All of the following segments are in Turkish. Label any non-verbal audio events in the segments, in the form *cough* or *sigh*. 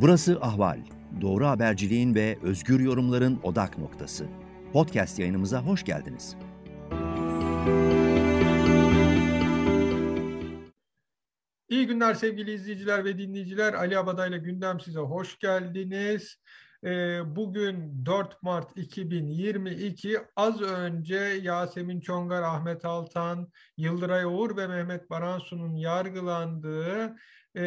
Burası Ahval. Doğru haberciliğin ve özgür yorumların odak noktası. Podcast yayınımıza hoş geldiniz. İyi günler sevgili izleyiciler ve dinleyiciler. Ali Abadayla Gündem size hoş geldiniz. Ee, bugün 4 Mart 2022 az önce Yasemin Çongar, Ahmet Altan, Yıldıray Uğur ve Mehmet Baransu'nun yargılandığı e,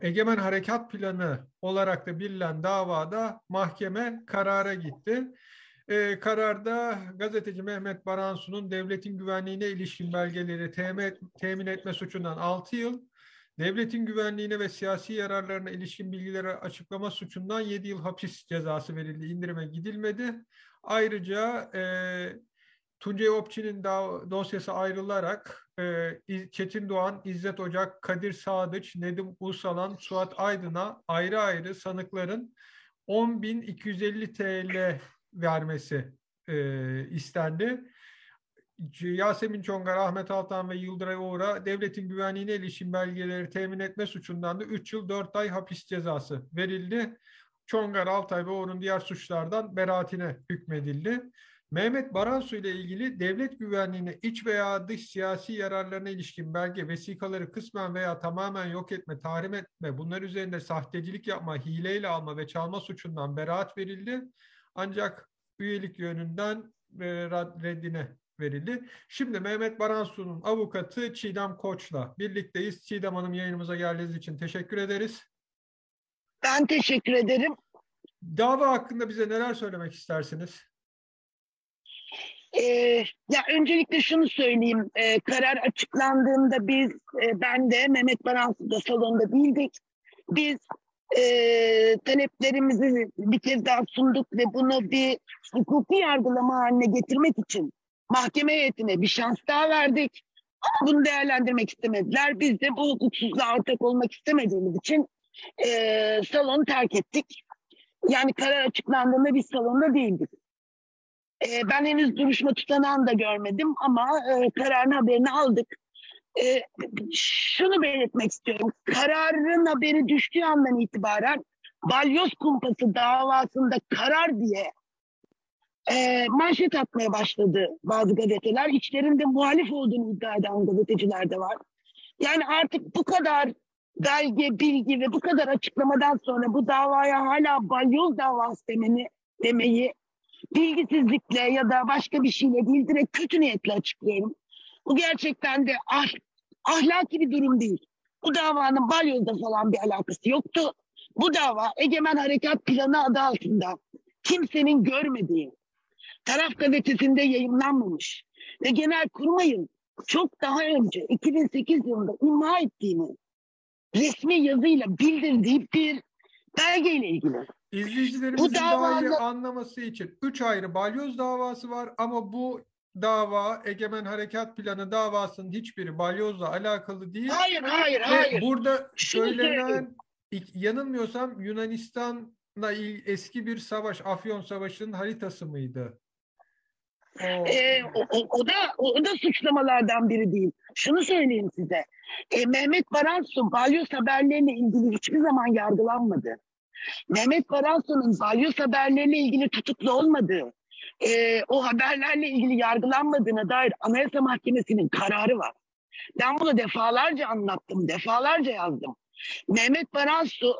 Egemen Harekat Planı olarak da bilinen davada mahkeme karara gitti. Ee, kararda gazeteci Mehmet Baransu'nun devletin güvenliğine ilişkin belgeleri temin, temin etme suçundan 6 yıl, devletin güvenliğine ve siyasi yararlarına ilişkin bilgileri açıklama suçundan 7 yıl hapis cezası verildi. İndirime gidilmedi. Ayrıca e, Tuncay Opçi'nin dosyası ayrılarak e, Çetin Doğan, İzzet Ocak, Kadir Sadıç, Nedim Usalan, Suat Aydın'a ayrı ayrı sanıkların 10.250 TL vermesi e, istendi. Yasemin Çongar, Ahmet Altan ve Yıldıray Uğur'a devletin güvenliğine ilişkin belgeleri temin etme suçundan da 3 yıl 4 ay hapis cezası verildi. Çongar, Altay ve Uğur'un diğer suçlardan beraatine hükmedildi. Mehmet Baransu ile ilgili devlet güvenliğine iç veya dış siyasi yararlarına ilişkin belge, vesikaları kısmen veya tamamen yok etme, tahrim etme, bunlar üzerinde sahtecilik yapma, hileyle alma ve çalma suçundan beraat verildi. Ancak üyelik yönünden e, reddine verildi. Şimdi Mehmet Baransu'nun avukatı Çiğdem Koç'la birlikteyiz. Çiğdem Hanım yayınımıza geldiğiniz için teşekkür ederiz. Ben teşekkür ederim. Dava hakkında bize neler söylemek istersiniz? Ee, ya öncelikle şunu söyleyeyim. Ee, karar açıklandığında biz, e, ben de Mehmet Baransu da salonda değildik. Biz e, taleplerimizi bir kez daha sunduk ve bunu bir hukuki yargılama haline getirmek için mahkeme heyetine bir şans daha verdik. Ama bunu değerlendirmek istemediler. Biz de bu hukuksuzluğa ortak olmak istemediğimiz için e, salonu terk ettik. Yani karar açıklandığında biz salonda değildik. E, ben henüz duruşma tutanağını da görmedim ama e, kararın haberini aldık. E, şunu belirtmek istiyorum. Kararın haberi düştüğü andan itibaren balyoz kumpası davasında karar diye e, manşet atmaya başladı bazı gazeteler. İçlerinde muhalif olduğunu iddia eden gazeteciler de var. Yani artık bu kadar belge, bilgi ve bu kadar açıklamadan sonra bu davaya hala balyoz davası demeni, demeyi bilgisizlikle ya da başka bir şeyle değil direkt kötü niyetle açıklıyorum. Bu gerçekten de ah, ahlaki bir durum değil. Bu davanın balyozda falan bir alakası yoktu. Bu dava Egemen Harekat Planı adı altında kimsenin görmediği, taraf gazetesinde yayınlanmamış ve genel kurmayın çok daha önce 2008 yılında imha ettiğini resmi yazıyla bildirdiği bir belgeyle ilgili. İzleyicilerimizin bu daha iyi anlaması için üç ayrı balyoz davası var ama bu dava Egemen Harekat Planı davasının hiçbiri balyozla alakalı değil. Hayır, hayır, Ve hayır. Burada söylenen yanılmıyorsam Yunanistan'la eski bir savaş, Afyon Savaşı'nın haritası mıydı? Ee, o, o, o da o da suçlamalardan biri değil. Şunu söyleyeyim size. E, Mehmet Baransu balyoz haberlerine ilgili hiçbir zaman yargılanmadı. Mehmet Baransu'nun balyoz haberleriyle ilgili tutuklu olmadığı, e, o haberlerle ilgili yargılanmadığına dair Anayasa Mahkemesi'nin kararı var. Ben bunu defalarca anlattım, defalarca yazdım. Mehmet Baransu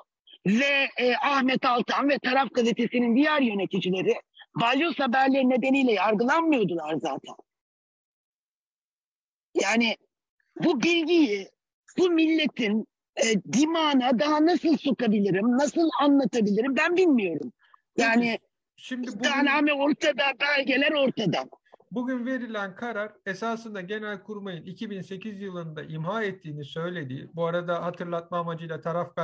ve e, Ahmet Altan ve Taraf Gazetesi'nin diğer yöneticileri balyoz haberleri nedeniyle yargılanmıyordular zaten. Yani bu bilgiyi bu milletin e, dimağına daha nasıl sokabilirim, nasıl anlatabilirim ben bilmiyorum. Yani Şimdi iddianame ortada, belgeler ortada. Bugün verilen karar esasında Genelkurmay'ın 2008 yılında imha ettiğini söylediği, bu arada hatırlatma amacıyla Taraf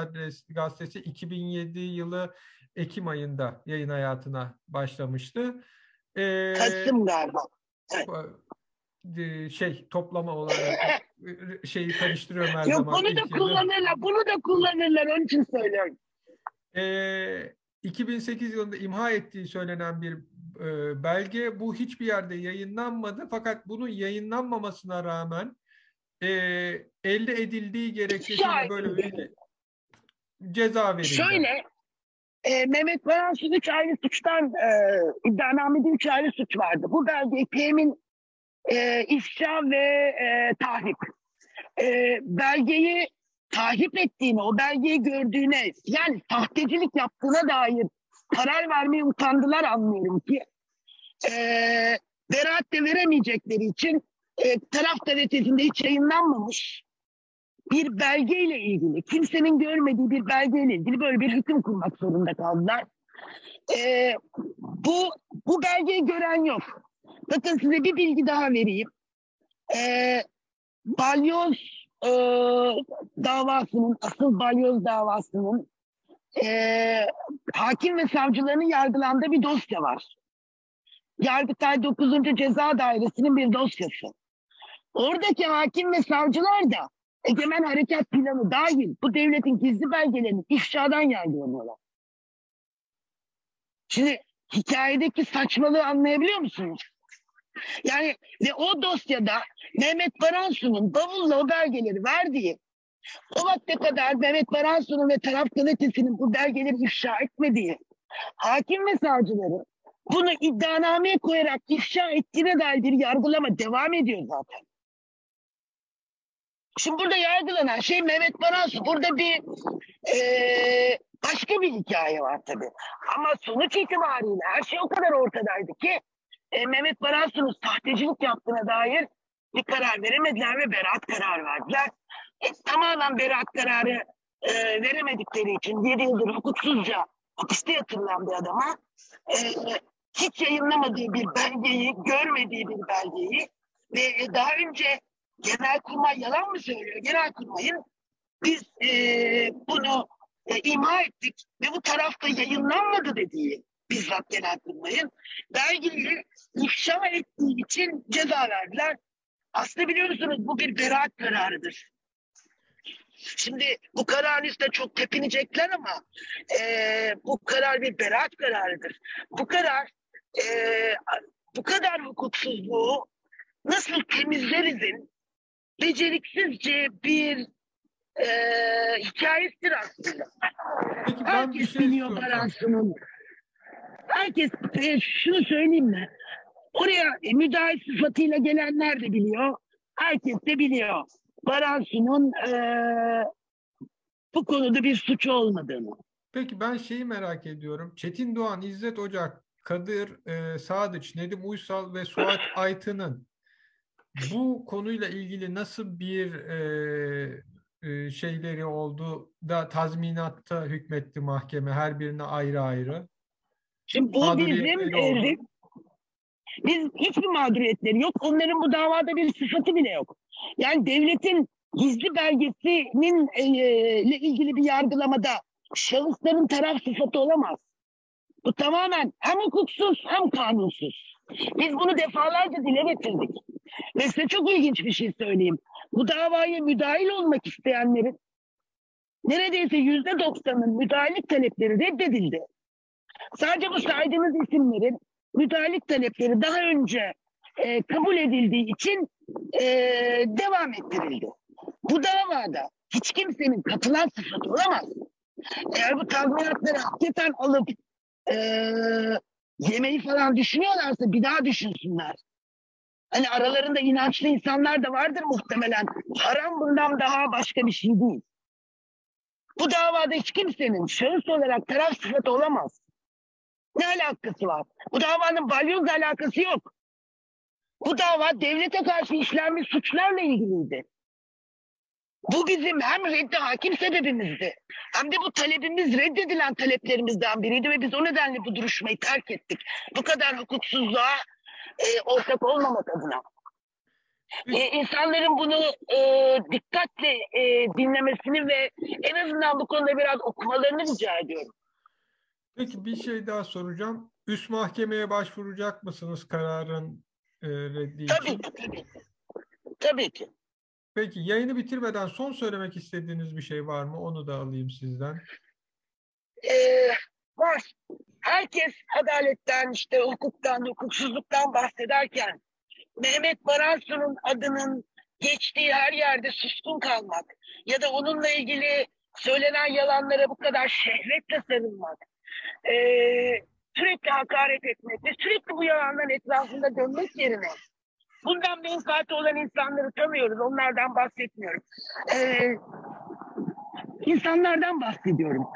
Gazetesi 2007 yılı Ekim ayında yayın hayatına başlamıştı. Ee, Kasım galiba. Evet. Şey toplama olarak şeyi karıştırıyorum her Yok, zaman. Bunu da kullanırlar, bunu da kullanırlar onun için söylüyorum. Ee, 2008 yılında imha ettiği söylenen bir e, belge. Bu hiçbir yerde yayınlanmadı. Fakat bunun yayınlanmamasına rağmen e, elde edildiği gerekçesiyle böyle bir ceza verildi. Şöyle, e, Mehmet Baransu'nun üç ayrı suçtan e, iddianamede üç ayrı suç vardı. Bu belge İPM'in e, ifşa ve e, tahrip. E, belgeyi tahrip ettiğini, o belgeyi gördüğüne, yani sahtecilik yaptığına dair karar vermeye utandılar anlıyorum ki. E, beraat de veremeyecekleri için e, taraf gazetesinde hiç yayınlanmamış bir belgeyle ilgili, kimsenin görmediği bir belgeyle ilgili böyle bir hüküm kurmak zorunda kaldılar. Ee, bu bu belgeyi gören yok. Bakın size bir bilgi daha vereyim. Ee, balyoz e, davasının, asıl balyoz davasının e, hakim ve savcıların yargılandığı bir dosya var. Yargıtay 9. Ceza Dairesi'nin bir dosyası. Oradaki hakim ve savcılar da Egemen Harekat Planı dahil bu devletin gizli belgelerini ifşadan yargılanıyorlar. Şimdi hikayedeki saçmalığı anlayabiliyor musunuz? Yani ve o dosyada Mehmet Baransu'nun bavulla o belgeleri verdiği o vakte kadar Mehmet Baransu'nun ve taraf gazetesinin bu belgeleri ifşa etmediği hakim ve savcıları bunu iddianameye koyarak ifşa ettiğine dair bir yargılama devam ediyor zaten. Şimdi burada yargılanan şey Mehmet Baransu. Burada bir e, başka bir hikaye var tabii. Ama sonuç itibariyle her şey o kadar ortadaydı ki e, Mehmet Baransu'nun sahtecilik yaptığına dair bir karar veremediler ve beraat kararı verdiler. Tamamen beraat kararı e, veremedikleri için 7 yıldır hukuksuzca hapiste yatırılan bir adama e, hiç yayınlamadığı bir belgeyi, görmediği bir belgeyi ve daha önce Genelkurmay yalan mı söylüyor? Genelkurmay'ın biz e, bunu e, imha ettik ve bu tarafta yayınlanmadı dediği bizzat Genelkurmay'ın belgeyi ifşa ettiği için ceza verdiler. Aslında biliyorsunuz bu bir beraat kararıdır. Şimdi bu karar işte çok tepinecekler ama e, bu karar bir beraat kararıdır. Bu karar e, bu kadar hukuksuzluğu nasıl temizlerizin beceriksizce bir e, hikayesidir aslında. Peki Herkes şey biliyor. Baransu'nun. Herkes e, şunu söyleyeyim mi? Oraya e, müdahil sıfatıyla gelenler de biliyor. Herkes de biliyor. Baransu'nun e, bu konuda bir suçu olmadığını. Peki ben şeyi merak ediyorum. Çetin Doğan, İzzet Ocak, Kadir e, Sadıç, Nedim Uysal ve Suat *laughs* Aytı'nın bu konuyla ilgili nasıl bir e, e, şeyleri oldu da tazminatta hükmetti mahkeme her birine ayrı ayrı? Şimdi bu Mağduriyetleri bizim e, biz hiçbir mağduriyetleri yok. Onların bu davada bir sıfatı bile yok. Yani devletin gizli belgesinin e, ile ilgili bir yargılamada şahısların taraf sıfatı olamaz. Bu tamamen hem hukuksuz hem kanunsuz. Biz bunu defalarca dile getirdik. Ve size çok ilginç bir şey söyleyeyim. Bu davaya müdahil olmak isteyenlerin neredeyse yüzde doksanın müdahillik talepleri reddedildi. Sadece bu saydığınız isimlerin müdahillik talepleri daha önce e, kabul edildiği için e, devam ettirildi. Bu davada hiç kimsenin katılan sıfatı olamaz. Eğer bu tazminatları hakikaten alıp e, yemeği falan düşünüyorlarsa bir daha düşünsünler. Hani aralarında inançlı insanlar da vardır muhtemelen. Haram bundan daha başka bir şey değil. Bu davada hiç kimsenin şahıs olarak taraf sıfatı olamaz. Ne alakası var? Bu davanın balyozla alakası yok. Bu dava devlete karşı işlenmiş suçlarla ilgiliydi. Bu bizim hem reddi hakim sebebimizdi. Hem de bu talebimiz reddedilen taleplerimizden biriydi ve biz o nedenle bu duruşmayı terk ettik. Bu kadar hukuksuzluğa e, ortak olmamak adına. E, insanların bunu e, dikkatle e, dinlemesini ve en azından bu konuda biraz okumalarını rica ediyorum. Peki bir şey daha soracağım. Üst mahkemeye başvuracak mısınız kararın e, reddi için? Tabii ki, tabii. Tabii ki. Peki yayını bitirmeden son söylemek istediğiniz bir şey var mı? Onu da alayım sizden. Ee, var. Herkes adaletten, işte hukuktan, hukuksuzluktan bahsederken Mehmet Baransu'nun adının geçtiği her yerde suskun kalmak ya da onunla ilgili söylenen yalanlara bu kadar şehvetle sarılmak, e, sürekli hakaret etmek ve sürekli bu yalanların etrafında dönmek yerine bundan menfaati olan insanları tanıyoruz. Onlardan bahsetmiyorum. E, insanlardan bahsediyorum.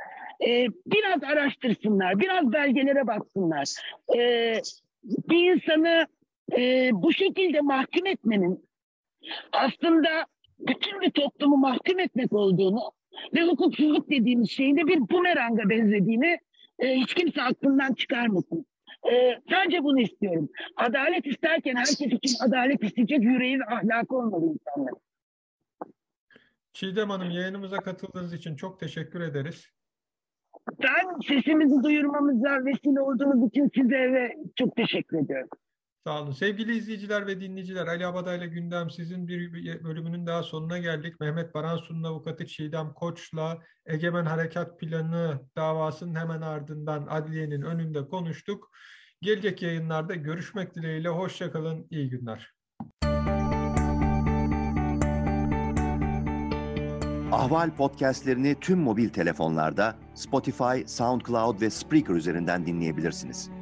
E, biraz araştırsınlar, biraz belgelere baksınlar. E, bir insanı e, bu şekilde mahkum etmenin aslında bütün bir toplumu mahkum etmek olduğunu ve hukuksuzluk dediğimiz şeyin de bir bumeranga benzediğini e, hiç kimse aklından çıkarmasın. E, sadece bunu istiyorum. Adalet isterken herkes için adalet isteyecek yüreği ve ahlakı olmalı insanların. Çiğdem Hanım yayınımıza katıldığınız için çok teşekkür ederiz. Ben sesimizi duyurmamıza vesile olduğunuz için size ve çok teşekkür ediyorum. Sağ olun. Sevgili izleyiciler ve dinleyiciler, Ali Abadayla Gündem sizin bir bölümünün daha sonuna geldik. Mehmet Baransu'nun avukatı Çiğdem Koç'la Egemen Harekat Planı davasının hemen ardından adliyenin önünde konuştuk. Gelecek yayınlarda görüşmek dileğiyle. Hoşçakalın, iyi günler. Ahval podcastlerini tüm mobil telefonlarda Spotify, SoundCloud ve Spreaker üzerinden dinleyebilirsiniz.